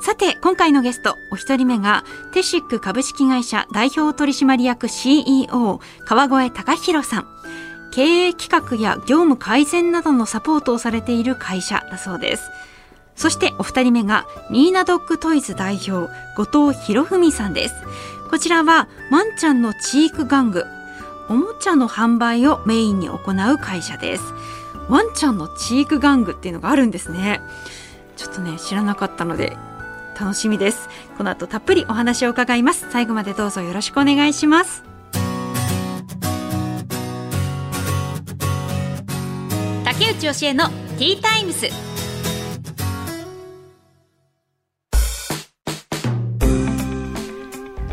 さて、今回のゲスト、お一人目が、テシック株式会社代表取締役 CEO、川越隆弘さん。経営企画や業務改善などのサポートをされている会社だそうです。そしてお二人目が、ニーナドッグトイズ代表、後藤博文さんです。こちらは、ワンちゃんのチーク玩具、おもちゃの販売をメインに行う会社です。ワンちゃんのチーク玩具っていうのがあるんですね。ちょっとね、知らなかったので、楽しみです。この後たっぷりお話を伺います。最後までどうぞよろしくお願いします。竹内義恵のティータイムス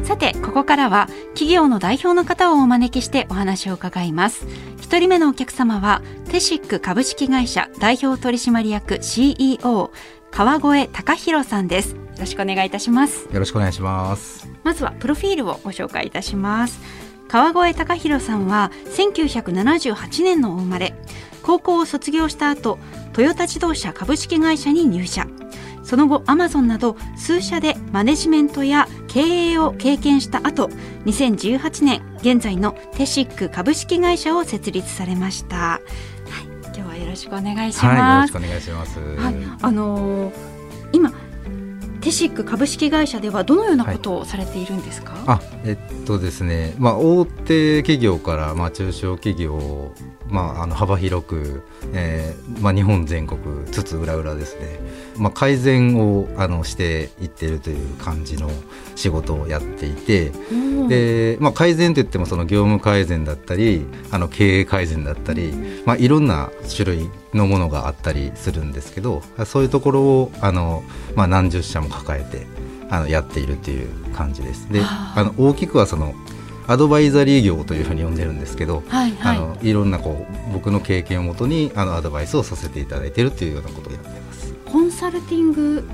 さてここからは企業の代表の方をお招きしてお話を伺います。一人目のお客様はテシック株式会社代表取締役 CEO 川越隆弘さんです。よろしくお願いいたします。よろしくお願いします。まずはプロフィールをご紹介いたします。川越隆弘さんは1978年のお生まれ。高校を卒業した後トヨタ自動車株式会社に入社。その後アマゾンなど数社でマネジメントや経営を経験した後2018年現在のテシック株式会社を設立されました、はい、今日はよろしくお願いします、はい、よろしくお願いします、はい、あのー、今テシック株式会社ではどのようなことをされているんですか、はい、あえっとですね、まあ、大手企業から、まあ、中小企業、まあ、あの幅広く、えーまあ、日本全国つつ裏裏ですね、まあ、改善をあのしていってるという感じの仕事をやっていて、でまあ、改善といってもその業務改善だったりあの経営改善だったり、まあ、いろんな種類のものがあったりするんですけどそういうところをあの、まあ、何十社も抱えてあのやっているという感じです。であの大きくはそのアドバイザリー業というふうに呼んでるんですけど、はいはい、あのいろんなこう僕の経験をもとにあのアドバイスをさせていただいているというようなことをやってます。コンサルティング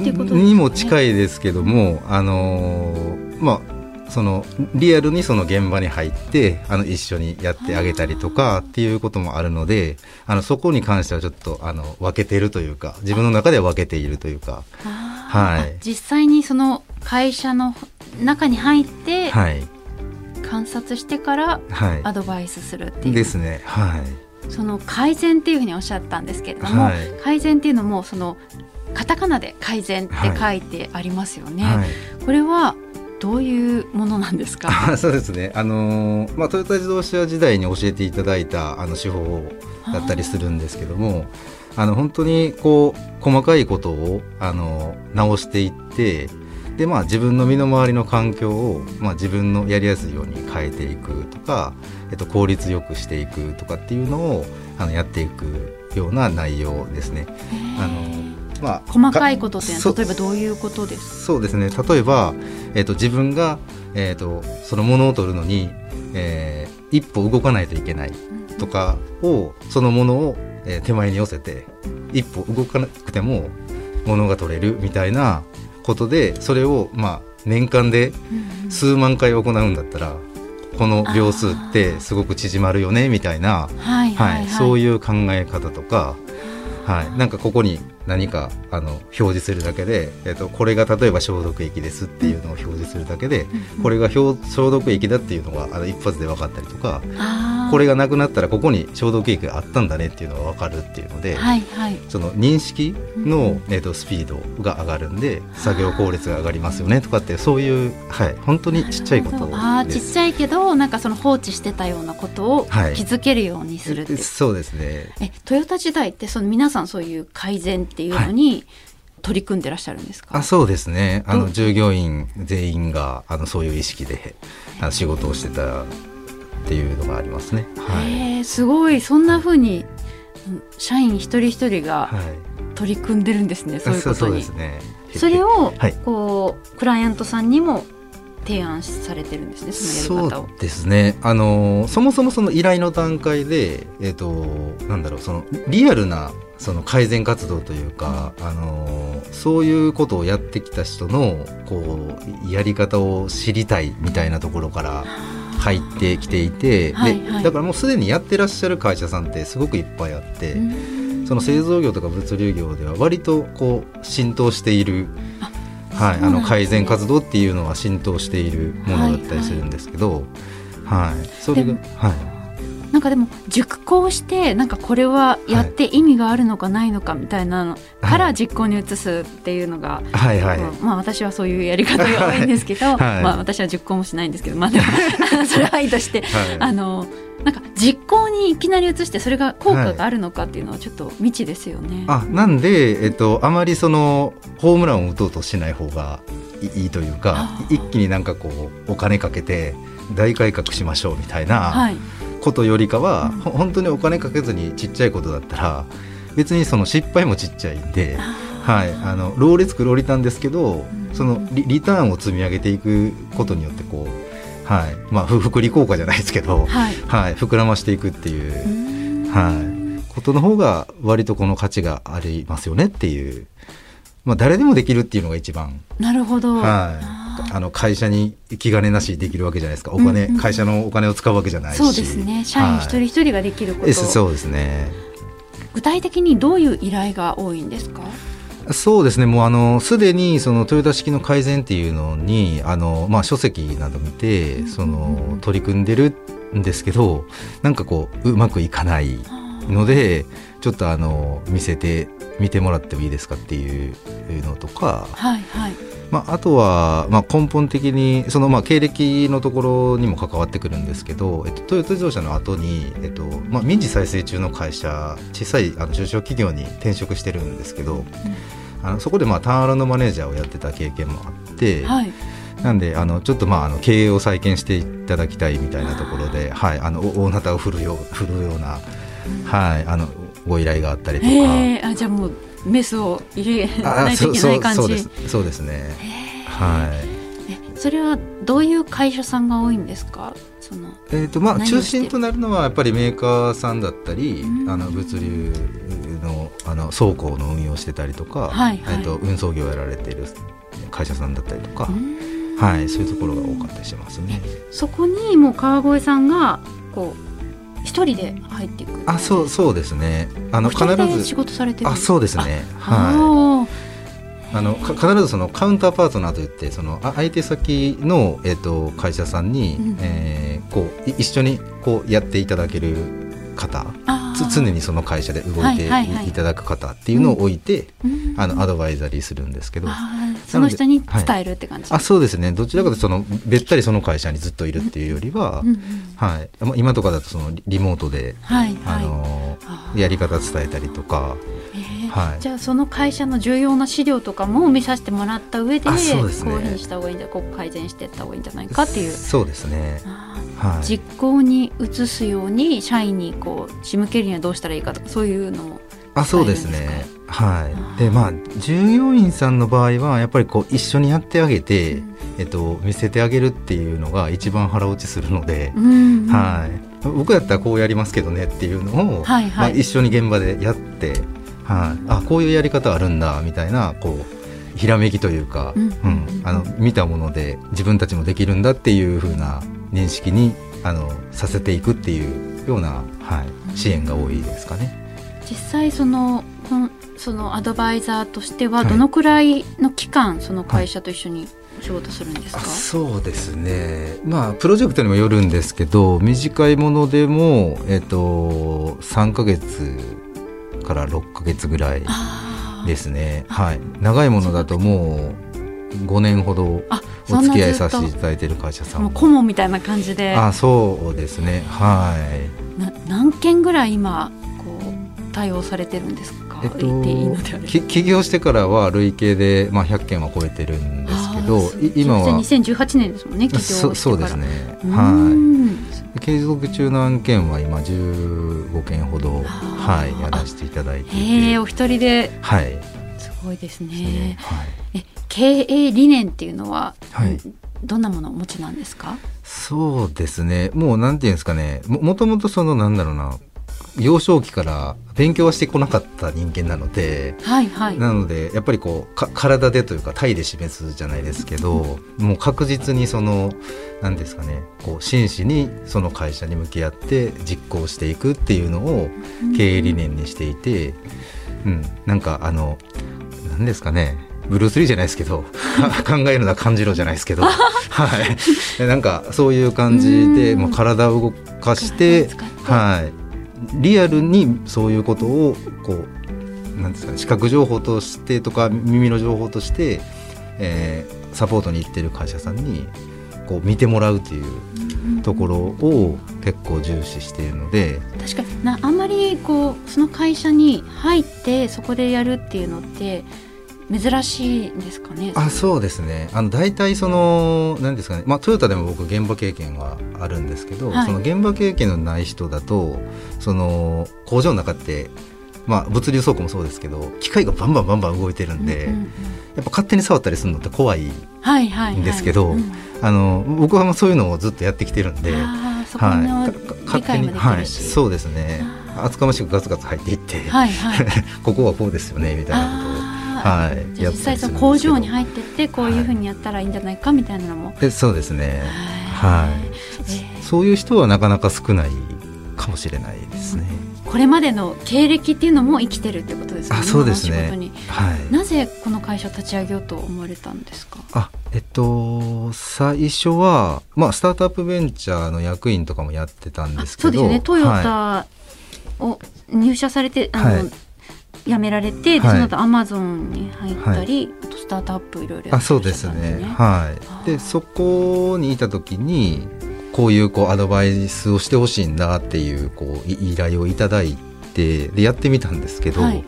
っていうこと、ね、にも近いですけども、あのー、まあそのリアルにその現場に入ってあの一緒にやってあげたりとかっていうこともあるのであのそこに関してはちょっとあの分けているというか自分の中では分けているというか、はい、実際にその会社の中に入って、はい、観察してからアドバイスするっていう、はい、ですね。はい。その改善っていうふうにおっしゃったんですけれども、はい、改善っていうのもそのカタカナで改善って書いてありますよね、はい、これはどういうものなんですか？そうですね。あのー、まあ、トヨタ自動車時代に教えていただいたあの手法だったりするんですけどもあの本当にこう細かいことをあの直していってでまあ自分の身の回りの環境を、まあ、自分のやりやすいように変えていくとか、えっと、効率よくしていくとかっていうのをあのやっていくような内容ですね。あのまあ、細かいことって例えばどういうことですそうですね。例えば、えーと、自分が、えーと、そのものを取るのに、えー、一歩動かないといけないとかを、そのものを、えー、手前に寄せて一歩動かなくてもものが取れるみたいなことでそれをまあ年間で数万回行うんだったら、この秒数ってすごく縮まるよねみたいな、はい。はい、そういう考え方とか、はい、なんかここに何かあの表示するだけで、えっと、これが例えば消毒液ですっていうのを表示するだけで、これが消毒液だっていうのがあの一発で分かったりとかこれがなくなったらここに消毒液があったんだねっていうのが分かるっていうので、はいはい、その認識の、えっと、スピードが上がるんで作業効率が上がりますよねとかってそういう、はい、本当にちっちゃいことあちっちゃいけどなんかその放置してたようなことを気づけるようにするって、はい、そうですね。えトヨタ時代ってその皆さんそういう改善っていうのに、取り組んでらっしゃるんですか、あそうですね。あの従業員全員があのそういう意識であの仕事をしてたっていうのがありますね。はい、すごい。そんなふうに社員一人一人が取り組んでるんですね、はい、そういうことに。そね、それをこうクライアントさんにも提案されてるんですねそのやり方を。そうですね。あのそもそもその依頼の段階でえっ、となんだろうそのリアルなその改善活動というか、あのそういうことをやってきた人のこうやり方を知りたいみたいなところから入ってきていて、はいはい。でだからもうすでにやってらっしゃる会社さんってすごくいっぱいあって、うん。その製造業とか物流業では割とこう浸透している、はい、あの改善活動っていうのは浸透しているものだったりするんですけど、はい。それがはいなんかでも熟考してなんかこれはやって意味があるのかないのかみたいなのから実行に移すっていうのが、はいはい、まあまあ私はそういうやり方が多いんですけど、はい。まあ私は熟考もしないんですけどまあでも それはいいとしてはい。あのなんか実行にいきなり移してそれが効果があるのかっていうのはちょっと未知ですよね。あなんで、えっと、あまりそのホームランを打とうとしない方がいいいというか一気になんかこうお金かけて大改革しましょうみたいなはい、ことよりかは、うん。ほ本当にお金かけずにちっちゃいことだったら別にその失敗もちっちゃいんで。はい、あのローリスクローリターンですけど、うん。そのリリターンを積み上げていくことによってこう、はいまあ、ふ福利効果じゃないですけど、はい。はい、膨らましていくっていうう、ん。はい、ことの方が割とこの価値がありますよねっていう、まあ、誰でもできるっていうのが一番、なるほど、はい、あの会社に気兼ねなしできるわけじゃないですか。お金、うんうん。会社のお金を使うわけじゃないし。そうですね。社員一人はい一人ができること、えそうですね。具体的にどういう依頼が多いんですか？そうですね、もうあのすでにそのトヨタ式の改善っていうのにあの、まあ、書籍など見てその取り組んでるんですけどなんかこううまくいかないのでちょっとあの見せて見てもらってもいいですかっていうのとか、はいはい。まあ、あとは、まあ、根本的にその、まあ、経歴のところにも関わってくるんですけど、えっと、トヨタ自動車の後に、えっとまあ、民事再生中の会社小さいあの中小企業に転職してるんですけど、あのそこで、まあ、ターンアラウンドマネージャーをやってた経験もあって、はい。なんであのちょっと、まあ、あの経営を再建していただきたいみたいなところで、はい、あのお大なたを振るよう振るような、はい、あのご依頼があったりとか。へえあじゃあもうメスを入れないといけない感じ。そうです。そうですね。はい。えそれはどういう会社さんが多いんですか？そのえーとまあ、中心となるのはやっぱりメーカーさんだったりうん。あの物流のあの倉庫の運用してたりとか、はいはい。えーと運送業をやられている会社さんだったりとか、うん。はい、そういうところが多かったりしますね。そこにもう川越さんがこう一人で入っていく。あそうそうですね。あの必ず事されてる。あそうですね。ははい。あのか必ずそのカウンターパートナーといってそのあ相手先の、えっと会社さんに、うん。えーこうい一緒にこうやっていただける方常にその会社で動いてい,、はいはいはい。ただく方っていうのを置いて、うん。あのアドバイザリーするんですけど。その人に伝えるって感じ、あそうですね。どちらかというとそのべったりその会社にずっといるっていうよりは、うんうんはい、まあ今とかだとそのリリモートで、あはいはい。のやり方伝えたりとか、えーはい。じゃあその会社の重要な資料とかも見させてもらった上でですね。こういうふうにした方がいいんじゃここ改善していった方がいいんじゃないかっていう。そうですね、実行に移すように社員にこう仕向けるにはどうしたらいいかとかそういうのもあそうですね。ではい。でまあ従業員さんの場合はやっぱりこう一緒にやってあげて、うん。えっと、見せてあげるっていうのが一番腹落ちするので、うんうん。はい、僕やったらこうやりますけどねっていうのを、はいはい。まあ、一緒に現場でやって、はい、あこういうやり方あるんだみたいなこうひらめきというか、うん。うん。あの見たもので自分たちもできるんだっていう風な認識にあのさせていくっていうような、はい、支援が多いですかね。実際そのそのアドバイザーとしてははい。どのくらいの期間その会社と一緒に仕事するんですか、あそうですね。まあプロジェクトにもよるんですけど短いものでも、えっと3ヶ月から6ヶ月ぐらいですね、はい、長いものだともう5年ほどあお付き合いさせていただいている会社さん。も顧問みたいな感じで。あそうですね。はい。な何件ぐらい今こう対応されてるんですか、えっと起業してからは累計で、まあ、100件は超えてるんですけど今は2018年ですもんね起業してから。そそうですね。うはん。い。継続中の案件は今15件ほど、はい、やらせていただいていて。お一人で。はい。すごいですね。ね。はい。え経営理念っていうのは、はい。どんなものをお持ちなんですか？そうですね。もうなんていうんですかね。ももともとそのなんだろうな。幼少期から勉強はしてこなかった人間なのではいはい。なのでやっぱりこうか体でというか体で示すじゃないですけどもう確実にその何ですかね。こう真摯にその会社に向き合って実行していくっていうのを経営理念にしていて、うん、なんかあの何ですかね。ブルース・リーじゃないですけど。か 考えるのは感じろじゃないですけど、はい、なんかそういう感じでうん。もう体を動かして。はい、リアルにそういうことをこうなんですかね視覚情報としてとか耳の情報として、えーサポートに行ってる会社さんにこう見てもらうというところを結構重視しているので、確かに。なあんまりこうその会社に入ってそこでやるっていうのって珍しいんですかね？あそうですね。あの大体その何ですかね、まあ、トヨタでも僕現場経験はあるんですけど、はい。その現場経験のない人だとその工場の中って、まあ、物流倉庫もそうですけど機械がバンバンバンバン動いてるんで、うんうんやっぱ勝手に触ったりするのって怖いんですけど僕はそういうのをずっとやってきてるんで。そこはい、の理解もできはい、るし、そうですね。あ厚かましくガツガツ入っていって、はいはい。ここはこうですよね。みたいなあー。はい。実際その工場に入ってってこういうふうにやったらいいんじゃないかみたいなのも、ことでそうですね。ははい。いそういう人はなかなか少ないかもしれないですね。これまでの経歴っていうのも生きてるってことですよね。あそうですね。に。はい。なぜこの会社を立ち上げようと思われたんですか？あえっと最初はまあスタートアップベンチャーの役員とかもやってたんあですけど、そうですよね。トヨはいタを入社されて、あのはい。辞められて、ではい。その後アマゾンに入ったり、あとスタートアップいろいろやってあそうらっしゃったんですね。ねはい。でそこにいた時にこういうこうアドバイスをしてほしいんだっていうこうい依頼をいただいてでやってみたんですけど、はい。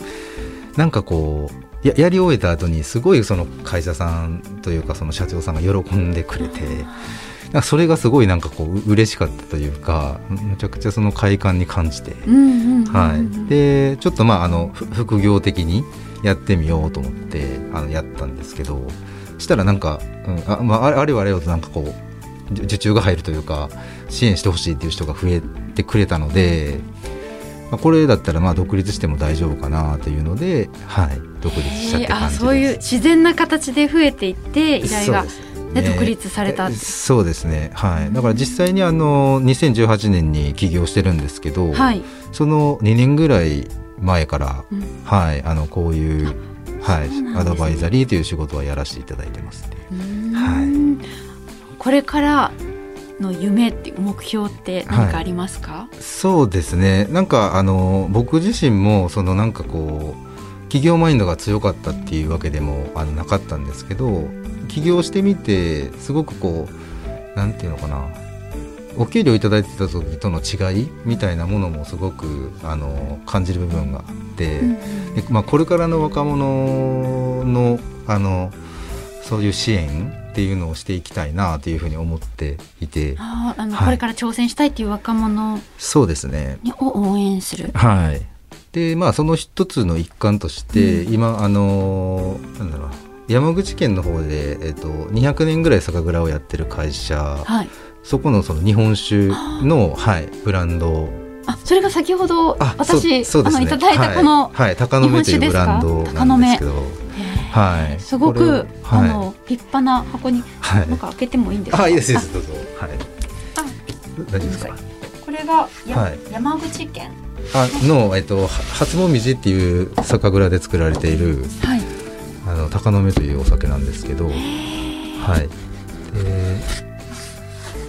なんかこうややり終えた後にすごいその会社さんというかその社長さんが喜んでくれて。なんかそれがすごいなんかこうう嬉しかったというかむちゃくちゃその快感に感じて、はい、でちょっとまああのふ副業的にやってみようと思ってあのやったんですけどしたらなんか、うんあまあ、あれあれはあれよとなんかこう受受注が入るというか支援してほしいっていう人が増えてくれたので、まあ、これだったらまあ独立しても大丈夫かなというので、はい、独立したって感じです。そういう自然な形で増えていって依頼がねで独立されたそうですね。はい。だから実際にあの2018年に起業してるんですけど、はい、その2年ぐらい前からうん。はい、あのこういう、はいね。アドバイザリーという仕事はやらせていただいてますね。う。ーんこれからの夢っていう目標って何かありますか、そうですね。なんかあの僕自身もそのなんかこう企業マインドが強かったっていうわけでもあのなかったんですけど、起業してみてすごくこうなんていうのかな。お給料いただいてた時との違いみたいなものもすごくあの感じる部分があって、うんでまあ、これからの若者のあのそういう支援っていうのをしていきたいなというふうに思っていて。あーあの、はい。これから挑戦したいっていう若者そうですね。にを応援する。はい。でまあその一つの一環として、うん。今あのなんだろう。山口県の方で、えっと、200年ぐらい酒蔵をやってる会社。はい。そこのその日本酒の、はい、ブランド。をあ、それが先ほどあ私、そうそうですね。あのいただいたこの、はい、はい、高野目というブランドなんですけどはい。すごく、はい。あの立派な箱に、はい。なんか開けてもいいんですか？あいいですいいです。どうぞ。はい。あ大丈夫ですか？これがや、はい。山口県？あの、えっと、は初もみじっていう酒蔵で作られているはい。あの高野目というお酒なんですけど、はい。で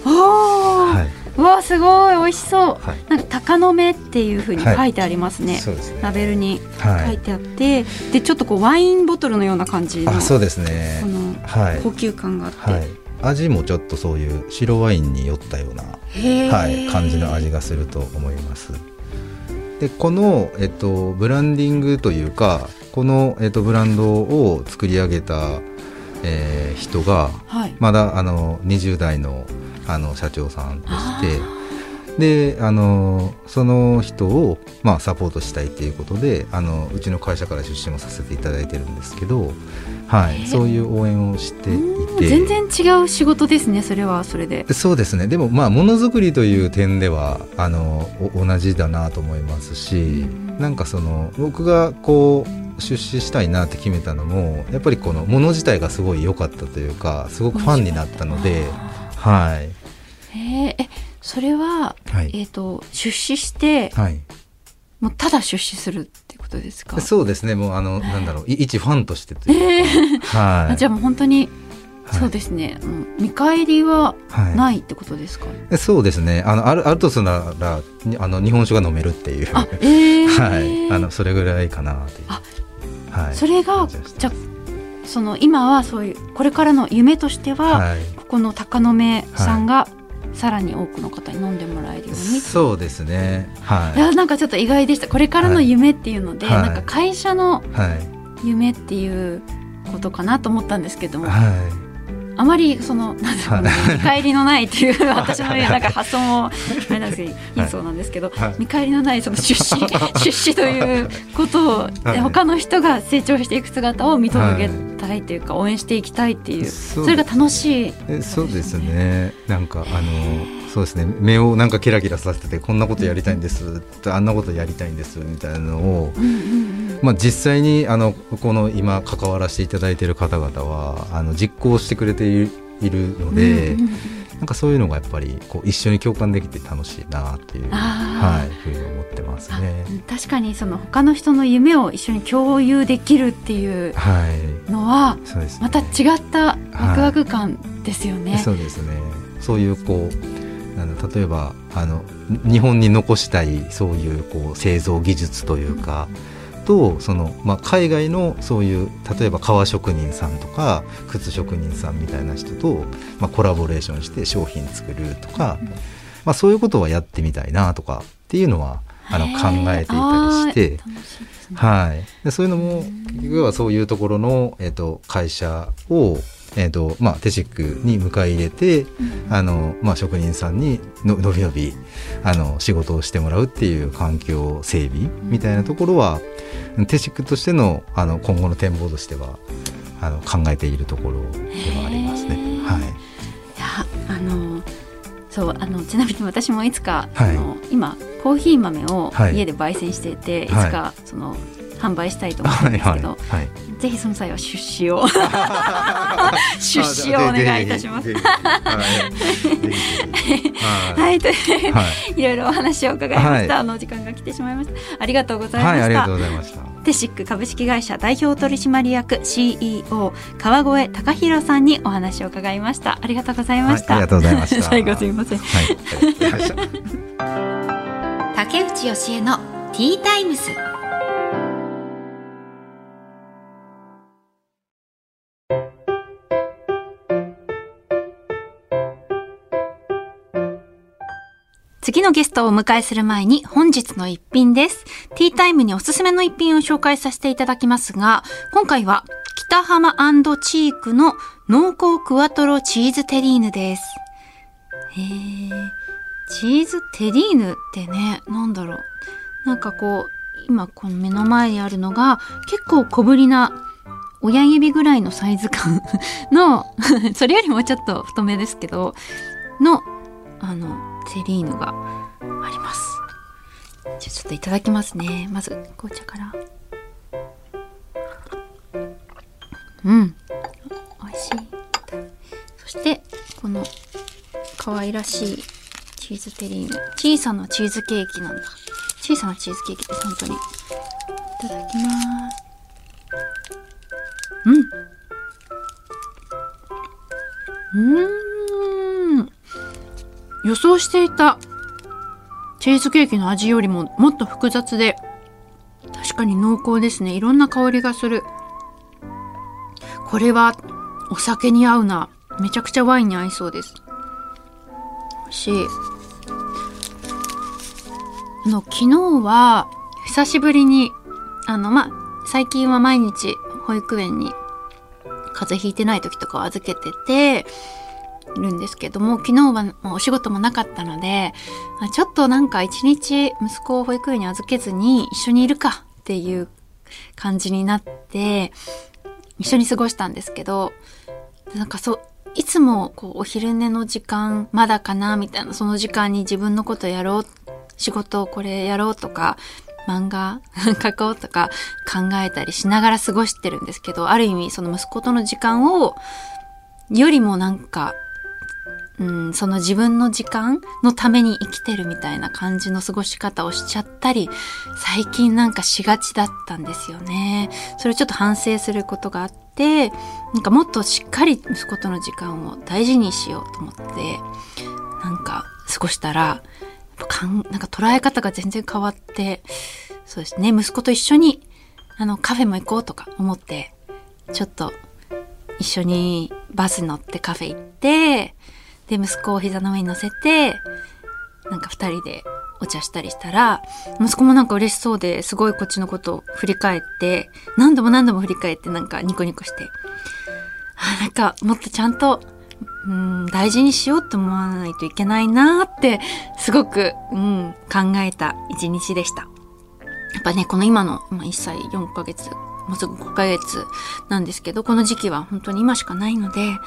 おお、はい、うわすごい美味しそう。はい。なんか鷹の目っていう風に書いてありますね。そうですね。ラベルにはい。書いてあって、でちょっとこうワインボトルのような感じのあそうですね。このはい。高級感があって、はい。味もちょっとそういう白ワインに酔ったような、はい、感じの味がすると思います。でこの、えっと、ブランディングというかこの、えっと、ブランドを作り上げた、えー人がはい。まだあの20代のあの社長さんでしてであのその人を、まあ、サポートしたいっていうことであのうちの会社から出資もさせていただいてるんですけど、はい、そういう応援をしていて。全然違う仕事ですねそれはそれで。そうですね。でもまあものづくりという点ではあの同じだなと思いますし、ん、なんかその僕がこう出資したいなって決めたのもやっぱりこのもの自体がすごい良かったというかすごくファンになったのではい。ええそれは、はい、えっ、ー、と出資して、はい、もうただ出資するってことですか？そうですね。もうあの、なんだろう。一ファンとしてというか、はい、じゃあもう本当にそうですね、見返りはないってことですか、はい、そうですね。あのアルアルトスならあの日本酒が飲めるっていう。あ、えー、はい。あのそれぐらいかなという。あ、はい、それがじゃその今はそういうこれからの夢としては、はい、ここの鷹の目さんが、さらに多くの方に飲んでもらえるようにそうですね。はい。いやなんかちょっと意外でした。これからの夢っていうので、はい、なんか会社の夢っていうことかなと思ったんですけども、はいあまりそのなんだろう、ね、見返りのないっていう私のなんか発想もあれなんですけどい。いそうなんですけど、はい、見返りのないその出資出資ということを、はい、他の人が成長していく姿を見届けたいというか、応援していきたいっていうそれが楽しい、ね、そうですね。なんかあのそうですね目をなんかキラキラさせてこんなことやりたいんです、うん、あんなことやりたいんですみたいなのを、うんうんうん、まあ、実際にあのこの今関わらせていただいている方々はあの実行してくれているので。うんうんなんかそういうのがやっぱりこう一緒に共感できて楽しいなっていう、はい、ふうに思ってますね。確かにその他の人の夢を一緒に共有できるっていうのは、そうですまた違ったワクワク感ですよね。はい、そうですね。そういうこうなん例えばあの日本に残したいそういうこう製造技術というか、うん、とその、まあ、海外のそういう例えば革職人さんとか靴職人さんみたいな人と、まあ、コラボレーションして商品作るとか、うん、まあ、そういうことはやってみたいなとかっていうのはあの考えていたりして。はい、でそういうのも結局はそういうところの、えーと会社をえーとまあ、テシックに迎え入れて、うん、あのまあ、職人さんにののびのびあの仕事をしてもらうっていう環境整備みたいなところは、うん、テシックとしてのあの今後の展望としてはあの考えているところではありますね。はい、いやあのそうあのちなみに私もいつか、はい、あの今コーヒー豆を家で焙煎していて、はい、いつかその販売したいと思うんですけど、はいはいはい、ぜひその際は出資を 出資をお願いいたします。はい、という、はい、いろいろお話を伺いました。あの時間が来てしまいました。ありがとうございました。ありがとうございました。テシック株式会社代表取締役 CEO 川越隆弘さんにお話を伺いました。ありがとうございました。ありがとうございました。最後すみません。はい、竹内義恵のティータイムス。次のゲストをお迎えする前に本日の一品です。ティータイムにおすすめの一品を紹介させていただきますが、今回は北浜チークの濃厚クワトロチーズテリーヌです。へー、チーズテリーヌってね、なんだろう。なんかこう、今この目の前にあるのが結構小ぶりな親指ぐらいのサイズ感の それよりもちょっと太めですけど、の、あの、テリーヌがあります。じゃちょっといただきますね。まず紅茶から。うん。美味しい。そしてこの可愛らしいチーズテリーヌ。小さなチーズケーキなんだ。小さなチーズケーキです本当に。いただきます。うん。うん。予想していたチーズケーキの味よりももっと複雑で確かに濃厚ですね。いろんな香りがする。これはお酒に合うな。めちゃくちゃワインに合いそうです。美味しい。あの昨日は久しぶりにあのまあ最近は毎日保育園に風邪ひいてない時とかを預けててるんですけども昨日はお仕事もなかったのでちょっとなんか一日息子を保育園に預けずに一緒にいるかっていう感じになって一緒に過ごしたんですけどなんかそういつもこうお昼寝の時間まだかなみたいなその時間に自分のことやろう仕事をこれやろうとか漫画 書こうとか考えたりしながら過ごしてるんですけどある意味その息子との時間をよりもなんかうん、その自分の時間のために生きてるみたいな感じの過ごし方をしちゃったり、最近なんかしがちだったんですよね。それちょっと反省することがあって、なんかもっとしっかり息子との時間を大事にしようと思って、なんか過ごしたら、かんなんか捉え方が全然変わって、そうですね、息子と一緒にあのカフェも行こうとか思って、ちょっと一緒にバス乗ってカフェ行って、で、息子を膝の上に乗せて、なんか二人でお茶したりしたら、息子もなんか嬉しそうですごいこっちのことを振り返って、何度も何度も振り返ってなんかニコニコして、あ、なんかもっとちゃんと、うん、大事にしようって思わないといけないなって、すごく、うん、考えた一日でした。やっぱね、この今の、まあ、1歳4ヶ月、もうすぐ5ヶ月なんですけど、この時期は本当に今しかないので、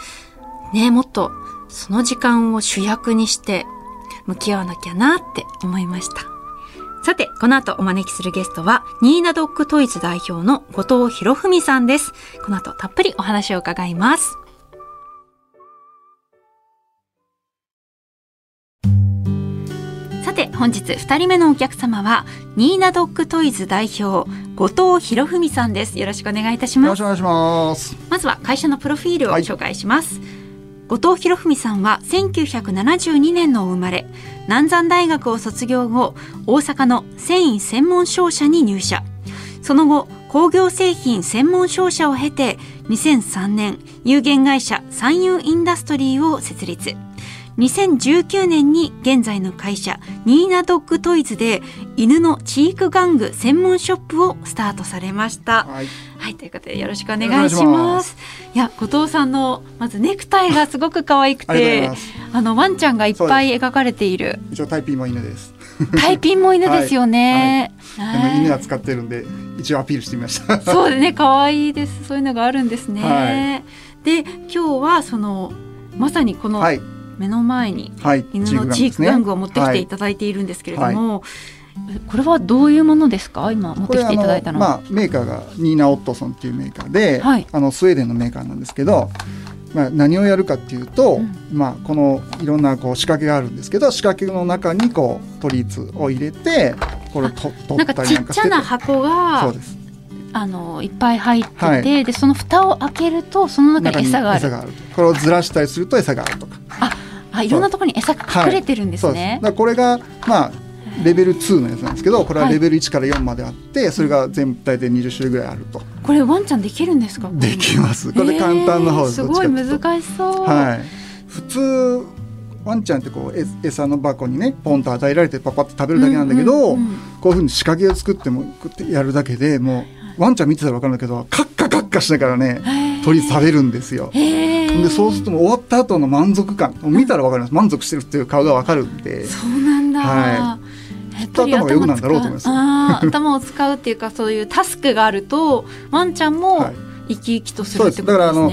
ね、もっとその時間を主役にして向き合わなきゃなって思いました。さて、この後お招きするゲストは、ニーナドッグトイズ代表の後藤博文さんです。この後たっぷりお話を伺います。さて、本日二人目のお客様は、ニーナドッグトイズ代表、後藤博文さんです。よろしくお願いいたします。よろしくお願いします。まずは会社のプロフィールを紹介します。はい後藤博文さんは1972年の生まれ南山大学を卒業後大阪の繊維専門商社に入社。その後工業製品専門商社を経て2003年有限会社三遊インダストリーを設立。2019年に現在の会社ニーナドッグトイズで犬のチーク玩具専門ショップをスタートされました。はい、はい、ということでよろしくお願いします。いや後藤さんのまずネクタイがすごく可愛くてあのワンちゃんがいっぱい描かれている。一応タイピンも犬です。タイピンも犬ですよね。は いはい、犬は使ってるんで一応アピールしてみました。そうでね可愛いです。そういうのがあるんですね。はい、で今日はそのまさにこの、はい目の前に犬のチーク玩具を持ってきていただいているんですけれども、これはどういうものですか？今持ってきていただいたのは。まあ、メーカーがニーナ・オットソンっていうメーカーで、はい、あのスウェーデンのメーカーなんですけど、まあ、何をやるかっていうと、うん、まあ、このいろんなこう仕掛けがあるんですけど仕掛けの中にこうトリーツを入れてこれと取ったりなんかちっちゃな箱がそうです。あのいっぱい入ってて、はい、でその蓋を開けるとその中に餌がある。これをずらしたりすると餌があるとか。ああいろんなところに餌が隠れてるんですね。はい、これがまあレベル2のやつなんですけどこれはレベル1から4まであって、はい、それが全体で20種類ぐらいあると。これワンちゃんできるんですか？できます。これ簡単な方です。ごい難しそう。はい。普通ワンちゃんってこう餌の箱にねポンと与えられてパパって食べるだけなんだけど、うんうんうん、こういうふうに仕掛けを作ってもやるだけでもうワンちゃん見てたら分かるんだけどカッカカッカしながらね鳥食べるんですよ。でそうすると終わった後の満足感見たら分かります。満足してるっていう顔が分かるんで。そうなんだ、はい、やっぱり頭なんだろうと思います。頭を使うっていうかそういうタスクがあるとワンちゃんも生き生きとするってことですね、だからあの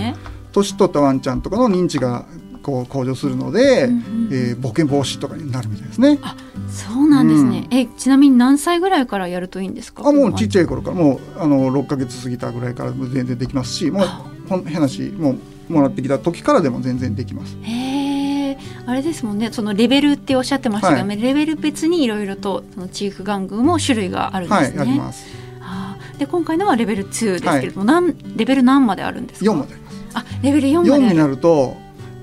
年取ったワンちゃんとかの認知がこう向上するので、うんうん、えー、ボケ防止とかになるみたいですね。あ、そうなんですね。うん、え、ちなみに何歳ぐらいからやるといいんですか？あ、もうちっちゃい頃からもうあの六ヶ月過ぎたぐらいから全然できますし、もう変な話もうもらってきた時からでも全然できます。へえ、あれですもんね。そのレベルっておっしゃってましたが、はい、レベル別にいろいろとそのチーフ玩具も種類があるんですね。はい、あります。で今回のはレベル2ですけれども、はい、レベル何まであるんですか？4まで。あ、レベル4までになると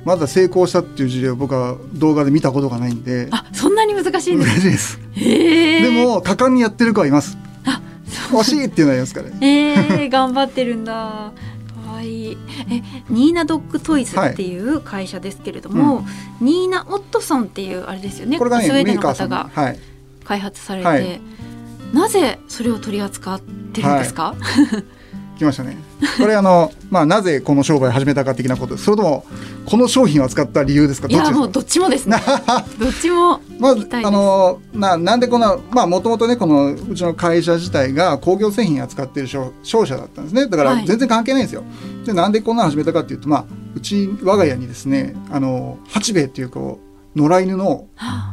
まだ成功したっていう事例を僕は動画で見たことがないんで。あそんなに難しいんです難しいです。でも果敢にやってる子はいます。あ惜しいっていうのはありますから。ねえー、頑張ってるんだ。かわい。いえニーナドッグトイズっていう会社ですけれども、はいうん、ニーナ・オットソンっていうあれですよね。これが、ね、スウェーデンの方が開発されて、はい、なぜそれを取り扱ってるんですか、はい 来ましたね。これあの まあなぜこの商売を始めたか的なこと。それともこの商品を扱った理由ですか？いやもうどっちもですね。どっちもまああのななんでこんなまあもともとねこのうちの会社自体が工業製品扱っている商商社だったんですね。だから全然関係ないんですよ。はい、でなんでこんなの始めたかっていうとまあうち我が家にですねあの八兵衛っていうこう野良犬の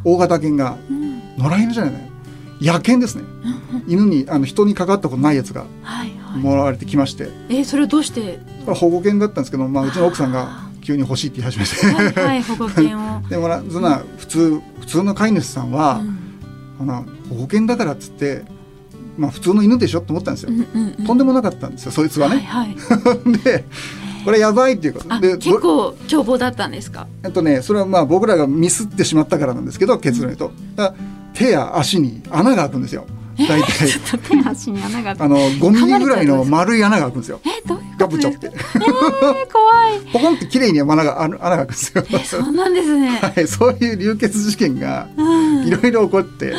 大型犬が、うん、野良犬じゃないね野犬ですね。犬にあの人にかかったことないやつがもらわれてきまして、はいはい、えー、それはどうして？保護犬だったんですけど、まあ、うちの奥さんが急に欲しいって言い始めて。はい、保護犬を。でもそんな普通普通の飼い主さんは、うん、保護犬だからっつってまあ普通の犬でしょと思ったんですよ、うんうんうん、とんでもなかったんですよそいつはね、はいはい、でこれやばいっていうことで結構凶暴だったんですか？えっとねそれはまあ僕らがミスってしまったからなんですけど結論言うと、手や足に穴が開くんですよ大体。ちょっと手足に穴が。あの5ミリぐらいの丸い穴が開くんですよ。えどういうガブチョって、えー、怖い。ポコンって綺麗に穴が穴が開くんですよ、えー、そうなんですね、はい、そういう流血事件がいろいろ起こって、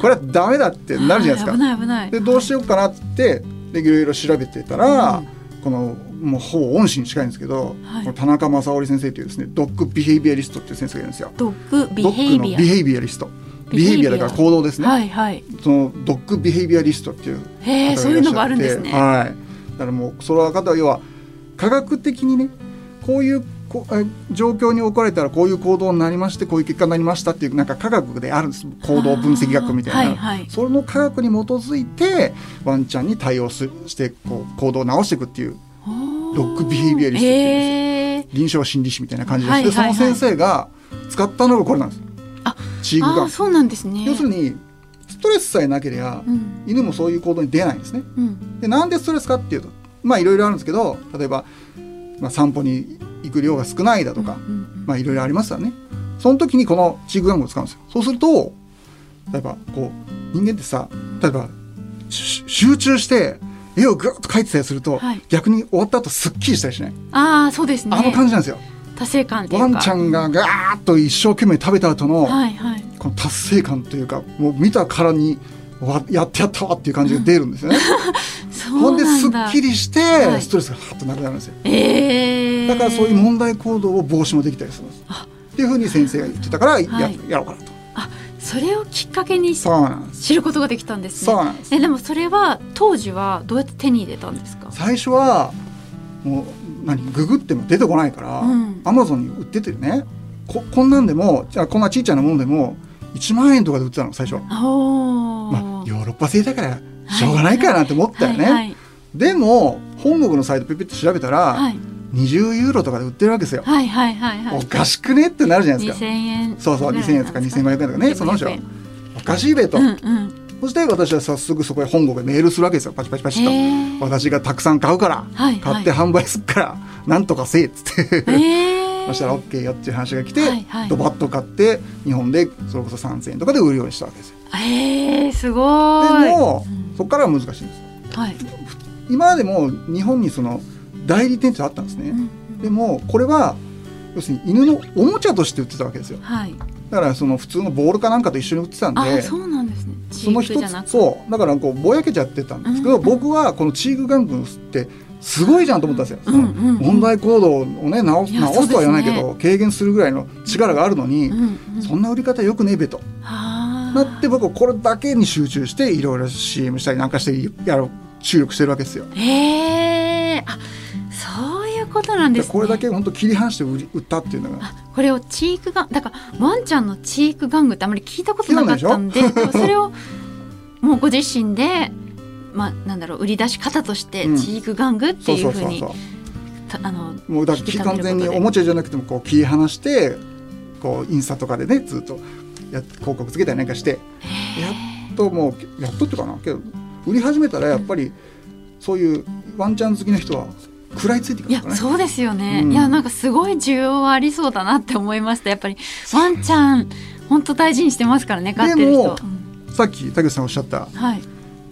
これはダメだってなるじゃないですか、危ない危ない。でどうしようかなってでいろいろ調べてたら、このもうほぼ恩師に近いんですけど、はい、田中正織先生というですねドッグビヘイビアリストっていう先生がいるんですよ。ドッグビヘイビアリスト。ビヘイビアだから行動ですね。はいはい。そのドッグビヘイビアリストっていうそういうのがあるんですね。はい。だからもうその方は要は科学的にねこういうこ状況に置かれたらこういう行動になりましてこういう結果になりましたっていうなんか科学であるんです行動分析学みたいな、はいはい、その科学に基づいてワンちゃんに対応すしてこう行動を直していくっていうドッグビヘイビアリストっていうんです臨床心理士みたいな感じで、はいはいはい、その先生が使ったのがこれなんです。チーグがそうなんですね要するにストレスさえなければ、うん、犬もそういう行動に出ないんですね。うん、でなんでストレスかっていうとまあいろいろあるんですけど例えば、まあ、散歩に行く量が少ないだとか、うんうんうん、まあいろいろありますよね。その時にこのチーク玩具を使うんですよ。そうすると例えばこう人間ってさ例えば集中して絵をぐっと描いてたりすると、はい、逆に終わった後すっきりしたりしない？ああそうですねあの感じなんですよ。達成感ワンちゃんがガーッと一生懸命食べた後の、はいはい、この達成感というかもう見たからにわやってやったわっていう感じが出るんですよね。ほんですっきりして、ストレスがはっとなくなるんですよ、えー、だからそういう問題行動を防止もできたりするんです。っていうふうに先生が言ってたからやはい、やろうかなと。あそれをきっかけに知ることができたんですね。そうなんです。えでもそれは当時はどうやって手に入れたんですか？最初はもう何ググっても出てこないからアマゾンに売っててね。ここんなんでもじゃこんなちっちゃなものでも1万円とかで売ってたの最初まあヨーロッパ製だからしょうがないかなって思ったよね、はいはいはい、でも本国のサイトピピッと調べたら、はい、20ユーロとかで売ってるわけですよ、はいはいはいはい、おかしくねってなるじゃないですか。2000円。そうそう2000円とか2500円とかねその人おかしいべと、うんうんそして私は早速そこへ本国へメールするわけですよ。パチパチパチと。私がたくさん買うから、はいはい、買って販売するからなんとかせえっつって。そしたら OK よっていう話が来て、はいはい、ドバッと買って日本でそれこそ3,000円とかで売るようにしたわけですよ。えー、すごい。でも、うん、そこからは難しいんです、はい、今までも日本にその代理店ってあったんですね、うん、でもこれは要するに犬のおもちゃとして売ってたわけですよ、はい、だからその普通のボールかなんかと一緒に売ってたんでそうなんですねその一つそう。だからこうぼやけちゃってたんですけど、うん、僕はこのチーグガングってすごいじゃんと思ったんですよ、うんうんうん、問題行動をね直す直すとは言わないけど、ね、軽減するぐらいの力があるのに、うんうん、そんな売り方よくねえべと。なって僕はこれだけに集中していろいろ CM したりなんかしてやろう注力してるわけですよ。へえあなんです、ね、これだけ本当切り離して売売ったっていうのが。これをチークガンだからワンちゃんのチーク玩具ってあまり聞いたことなかったんで それをもうご自身でまあ、なんだろう売り出し方としてチーク玩具っていうふうにあのもうだ完全におもちゃじゃなくてもこう切り離してこうインスタとかでねずっとや広告つけたりなんかしてやっともうやっとってかなけど売り始めたらやっぱりそういうワンちゃん好きな人は食らいついてくる、ね、いやそうですよね、うん、いやなんかすごい需要はありそうだなって思いましたやっぱり。ワンちゃん本当大事にしてますからね飼ってる人。さっき竹内さんおっしゃった、はい、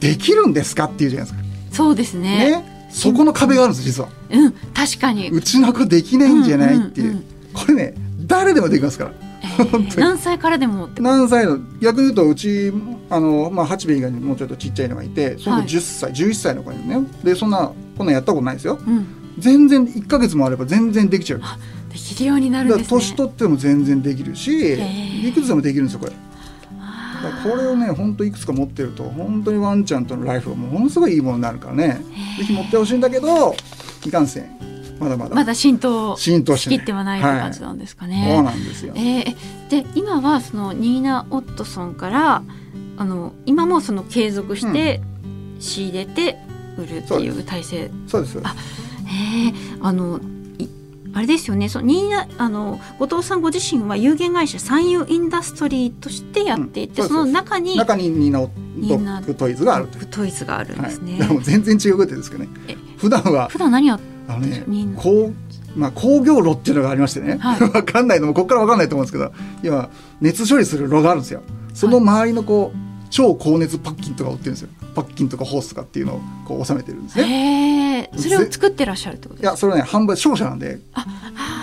できるんですかっていうじゃないですか。そうですね。ね？そこの壁があるんです実は。うん確かに。うちの子できないんじゃないっていう。うんうんうん、これね誰でもできますから、えー、何歳からでも何歳の逆に言うとうちあの、まあ、八兵衛以外にもうちょっとちっちゃいのがいてその10歳、はい、11歳の子にね。でそんなこんなんやったことないですよ。うん。全然1ヶ月もあれば全然できちゃう。あできるようになるんですね。年取っても全然できるしー。いくつでもできるんですよこれ。これをね本当いくつか持ってると本当にワンちゃんとのライフがものすごいいいものになるからね。ー。ぜひ持ってほしいんだけどいかんせん。まだまだ。まだ浸透浸透しきってはない感じなんですかね、そうなんですよ。えーで今はそのニーナ・オットソンからあの今もその継続して仕入れて売るっていう体制、そうです。あへえ。あのいあれですよね。そのニーナあの後藤さんご自身は有限会社三遊インダストリーとしてやっていて、うんその中に中にニーナオニーナットトイズがあるトイズがあるんですね、はい、でも全然違うことですけどね。え普段は普段何やっあのねこうまあ、工業炉っていうのがありましてね、はい。わかんないのもここからわかんないと思うんですけど今熱処理する炉があるんですよ。その周りのこう超高熱パッキンとか売ってるんですよパッキンとかホースとかっていうのをこう収めてるんですね。それを作ってらっしゃるってこといやそれはね販売商社なんであ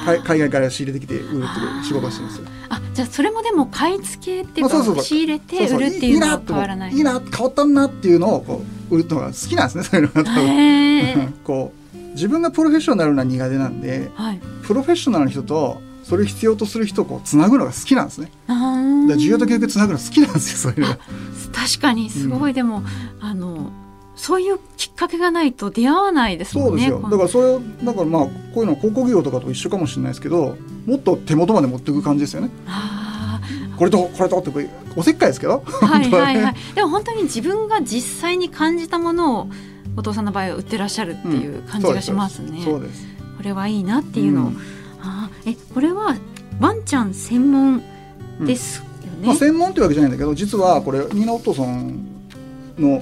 海海外から仕入れてきて売るっていう仕事をしてるんです。よあじゃあそれもでも買い付けっていうか、まあそうそうそう。仕入れて売るっていうのは変わらない。いいな変わったなっていうのをこう売るのが好きなんですねそういうのが。多分 こう自分がプロフェッショナルな苦手なんではい。プロフェッショナルの人とそれを必要とする人をこうつなぐのが好きなんですね。だ需要と供給つなぐの好きなんですよそういう確かにすごい、でもあのそういうきっかけがないと出会わないですもそうんですね。よだからそれをだからまあこういうのは広告業とかと一緒かもしれないですけどもっと手元まで持っていく感じですよね。あこれとこれとっておせっかいですけど。ーはい本当はい。はい。でも本当に自分が実際に感じたものをお父さんの場合は売ってらっしゃるっていう感じがしますね。そうです。これはいいなっていうのを、うんえこれはワンちゃん専門ですよね？まあ、専門というわけじゃないんだけど実はこれニーナ・オットソンの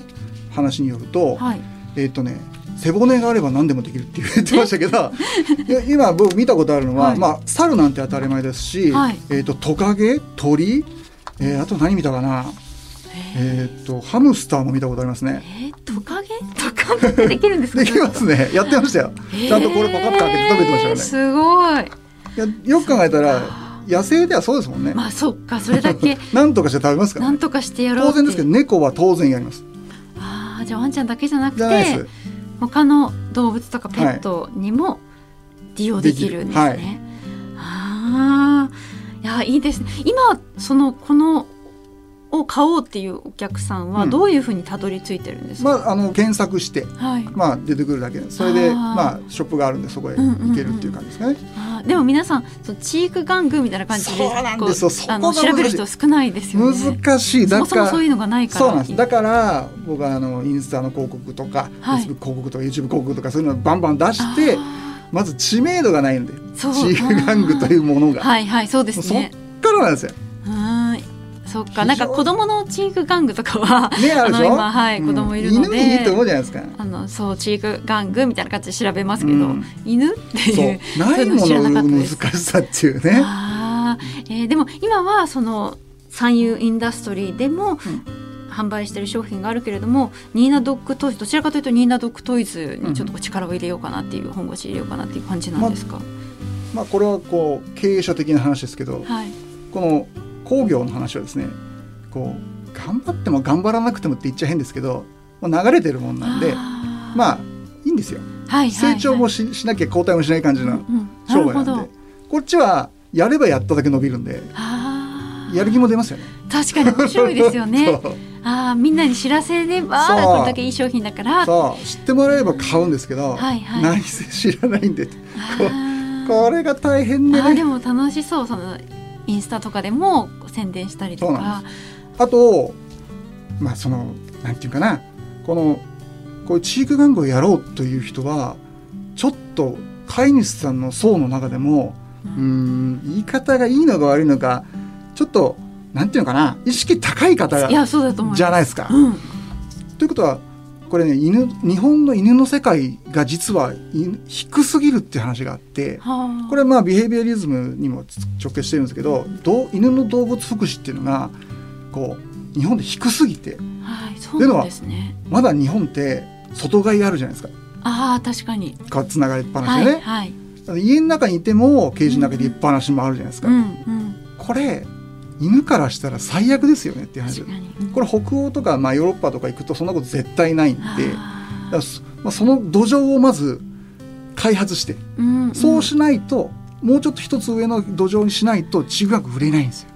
話によると、はい。えっ、とね背骨があれば何でもできるって言ってましたけど いや今僕見たことあるのは、はい。まあ猿なんて当たり前ですし、はい。えっ、とトカゲ？鳥、えーあと何見たかな？えっ、とハムスターも見たことありますね。えー、トカゲ？トカゲできるんですか？できますね。やってましたよ。ちゃんとこれパカッと開けて食べてましたよね。えーすごい。いやよく考えたら野生ではそうですもんね、まあそっかそれだけ。なんとかして食べますから、ね、とかしてやろう当然ですけど猫は当然やります。ああじゃあワンちゃんだけじゃなくてす他の動物とかペットにも利用できるんですね。できる。はい。ああいやいいですね。今そのこのを買おうっていうお客さんはうん。どういうふうにたどり着いてるんですか？まああの検索してはい。まあ出てくるだけでそれでまあショップがあるんでそこへ行けるっていう感じですかね、でも皆さんそのチーク玩具みたいな感じでそうなんですよこうそこが難しいあの調べる人少ないですよね。難しいだからそういうのがないから。だから僕はあのインスタの広告とか、はい Facebook 広告とか YouTube 広告とかそういうのをバンバン出してまず知名度がないんでチーフ玩具というものが、はいはいそうですそっね。からなんですよ。はい。そっか、なんか子供のチーク玩具とかは、ねあの今はい、うん子供いるの犬にいいとで。思うじゃないですか。あのそうチーク玩具みたいな感じで調べますけど、うん犬っていうないもののの難しさっていうね。あーえーでも今はその三遊インダストリーでも、販売している商品があるけれどもニーナドッグトイズどちらかというとニーナドッグトイズにちょっと力を入れようかなっていう、本腰入れようかなっていう感じなんですか、まあこれはこう経営者的な話ですけど、はいこの工業の話はですね、こう頑張っても頑張らなくてもって言っちゃ変ですけど、まあ、流れてるもんなんで、まあいいんですよ。はいはいはい。成長もししなきゃ後退もしない感じのうんうんな商売なんで、るほど。こっちはやればやっただけ伸びるんでやる気も出ますよね。確かに面白いですよね。あーみんなに知らせればこれだけいい商品だから。知ってもらえれば買うんですけど、はいはい。何せ知らないんで。これが大変でね。でも楽しそうそのインスタとかでも宣伝したりとか。あとまあそのなんていうかな。このこういうチーク玩具をやろうという人はちょっと飼い主さんの層の中でもうーん言い方がいいのか悪いのかちょっとなんていうのかな。意識高い方いやそうだと思います。じゃないですか。うん。ということはこれね犬日本の犬の世界が実は犬低すぎるっていう話があってはあ。これはまあビヘイビアリズムにも直結してるんですけどどう犬の動物福祉っていうのがこう日本で低すぎて。はいそうなんですね。まだ日本って外飼いあるじゃないですか。ああ確かに。かつながりっぱなしはでね、いはい。だから家の中にいてもケージの中でいっぱなしもあるじゃないですか、うんうん。これ犬からしたら最悪ですよねっていう話。これ北欧とか、まあ、ヨーロッパとか行くとそんなこと絶対ないんで。そまあ、その土壌をまず開発して、うんうん。そうしないともうちょっと一つ上の土壌にしないとちぐはぐ売れないんですよ。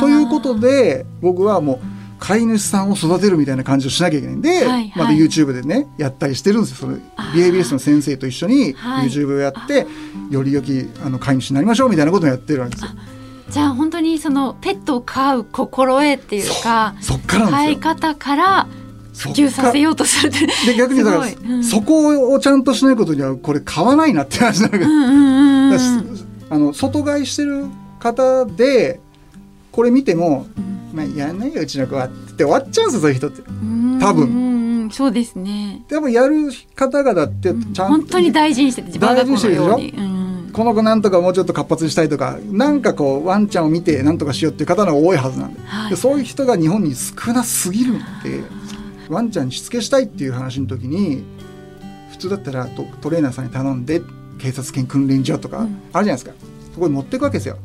ということで僕はもう飼い主さんを育てるみたいな感じをしなきゃいけない。んで、はいはい。また YouTube でねやったりしてるんですよ。その BABS の先生と一緒にはい。YouTube をやって、より良きあの飼い主になりましょうみたいなことをやってるわけですよ。じゃあ本当にそのペットを飼う心得っていうか飼い。方から普及させようとするって。で逆にだから、うん。そこをちゃんとしないことにはこれ買わないなって話だからあの外買いしてる方でこれ見ても「まあ、やんないようちの子は」って終わっちゃうんですよそういう人って。うん多分。そうですね。でもやる方々ってちゃんと、本当に大事にしてて自分がこのように、うんこの子なんとかもうちょっと活発にしたいとかなんかこうワンちゃんを見てなんとかしようっていう方の多いはずなんで,、はい。でそういう人が日本に少なすぎるんでワンちゃんにしつけしたいっていう話の時に普通だったらトトレーナーさんに頼んで警察犬訓練所とかあるうんじゃないですか、そこに持っていくわけですよ。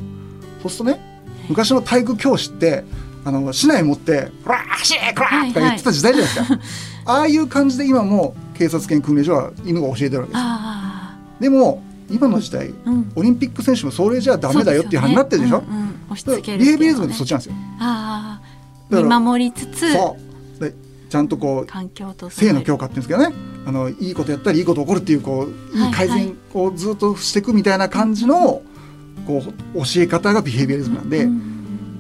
そうするとね昔の体育教師ってあの市内持って「ほら走れこら!」とか言ってた時代じゃないですか、ああいう感じで今も警察犬訓練所は犬が教えてるわけですでも今の時代あうん。オリンピック選手もそれじゃダメだよっていう話になってるでしょ？そうねうんうん。押しだ付けるからビヘイビリズムっててそっちなんですよ。ああ見守りつつちゃんとこう環境と性の強化っていうんですけどね。あのいいことやったらいいこと起こるっていうこういい。改善をずっとしていくみたいな感じのこう教え方がビヘイビリズムなんで、うん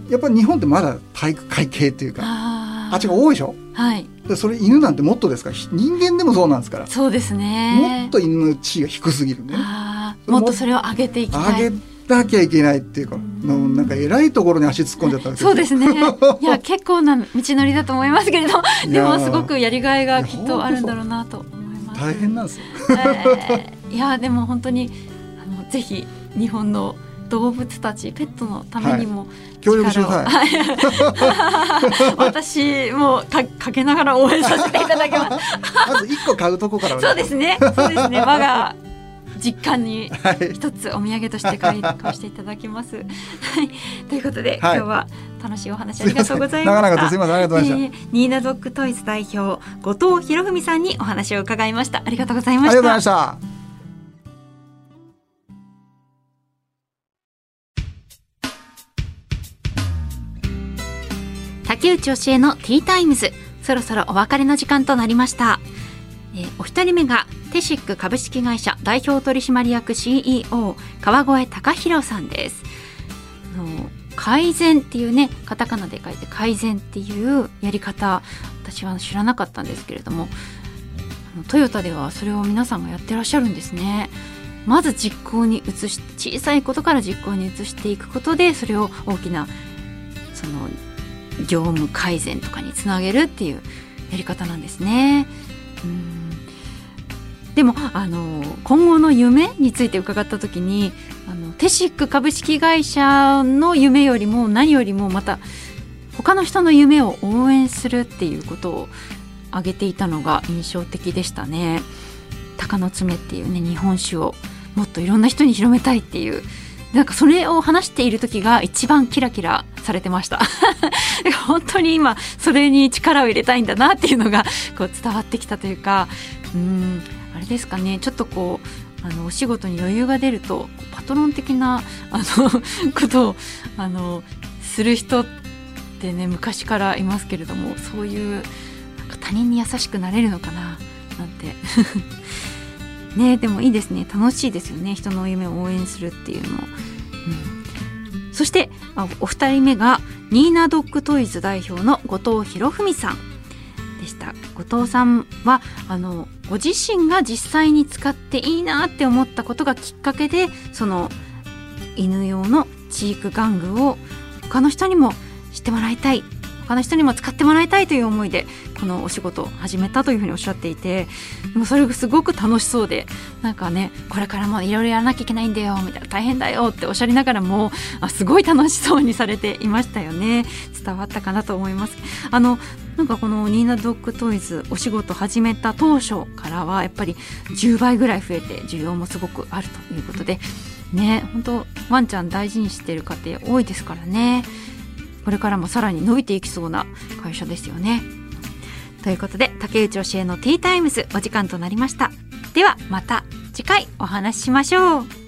やっぱり日本ってまだ体育会系っていうかああっちが多いでしょ？はい。でそれ犬なんてもっとですからひ人間でもそうなんですから、そうですもねっと犬の地位が低すぎるんでねももっとそれを上げていきたい。上げなきゃいけないっていうかのなんか偉いところに足突っ込んじゃったそうですね。いや 結構な道のりだと思いますけれどでもすごくやりがいがきっとあるんだろうなと思います。大変なんですよ。えーいやでも本当にあのぜひ日本の動物たちペットのためにも、協力してください。い、私もかかけながら応援させていただきます。まず一個買うとこからそうですね。そうですね。我が実家にはい。一つお土産として買い買わせていただきます。はい、ということで、はい今日は楽しいお話ありがとうございました。長々とすみませんありがとうございまえーニーナドッグトイズ代表後藤博文さんにお話を伺いました。ありがとうございました。ありがとうございました。竹内教えのティータイムズそろそろお別れの時間となりました、えーお一人目がテシック株式会社代表取締役 CEO 川越隆弘さんです。改善っていうねカタカナで書いて改善っていうやり方私は知らなかったんですけれどもトヨタではそれを皆さんがやってらっしゃるんですね。まず実行に移し小さいことから実行に移していくことでそれを大きなその業務改善とかにつなげるっていうやり方なんですね。うん。でもあの今後の夢について伺った時にあのテシック株式会社の夢よりも何よりもまた他の人の夢を応援するっていうことを挙げていたのが印象的でしたね。鷹の爪っていうね日本酒をもっといろんな人に広めたいっていう。なんかそれを話している時が一番キラキラされてました。本当に今それに力を入れたいんだなっていうのがこう伝わってきたというか。うん。れですかね。ちょっとこうあのお仕事に余裕が出るとパトロン的なあの ことをあのする人ってね昔からいますけれどもそういうなんか他人に優しくなれるのかななんて。ねでもいいですね。楽しいですよね。人の夢を応援するっていうの。も、うん、そしてお二人目がニーナドッグトイズ代表の後藤博文さん。でした。後藤さんはあのご自身が実際に使っていいなって思ったことがきっかけでその犬用のチーク玩具を他の人にも知ってもらいたい。他の人にも使ってもらいたいという思いでこのお仕事を始めたというふうにおっしゃっていてでもそれがすごく楽しそうでなんかねこれからもいろいろやらなきゃいけないんだよみたいな大変だよっておっしゃりながらもあすごい楽しそうにされていましたよね。伝わったかなと思います。あのなんかこのニーナドッグトイズお仕事始めた当初からはやっぱり10倍ぐらい増えて需要もすごくあるということでね本当ワンちゃん大事にしてる家庭多いですからね。これからもさらに伸びていきそうな会社ですよね。ということで竹内教えのティータイムズお時間となりました。ではまた次回お話ししましょう。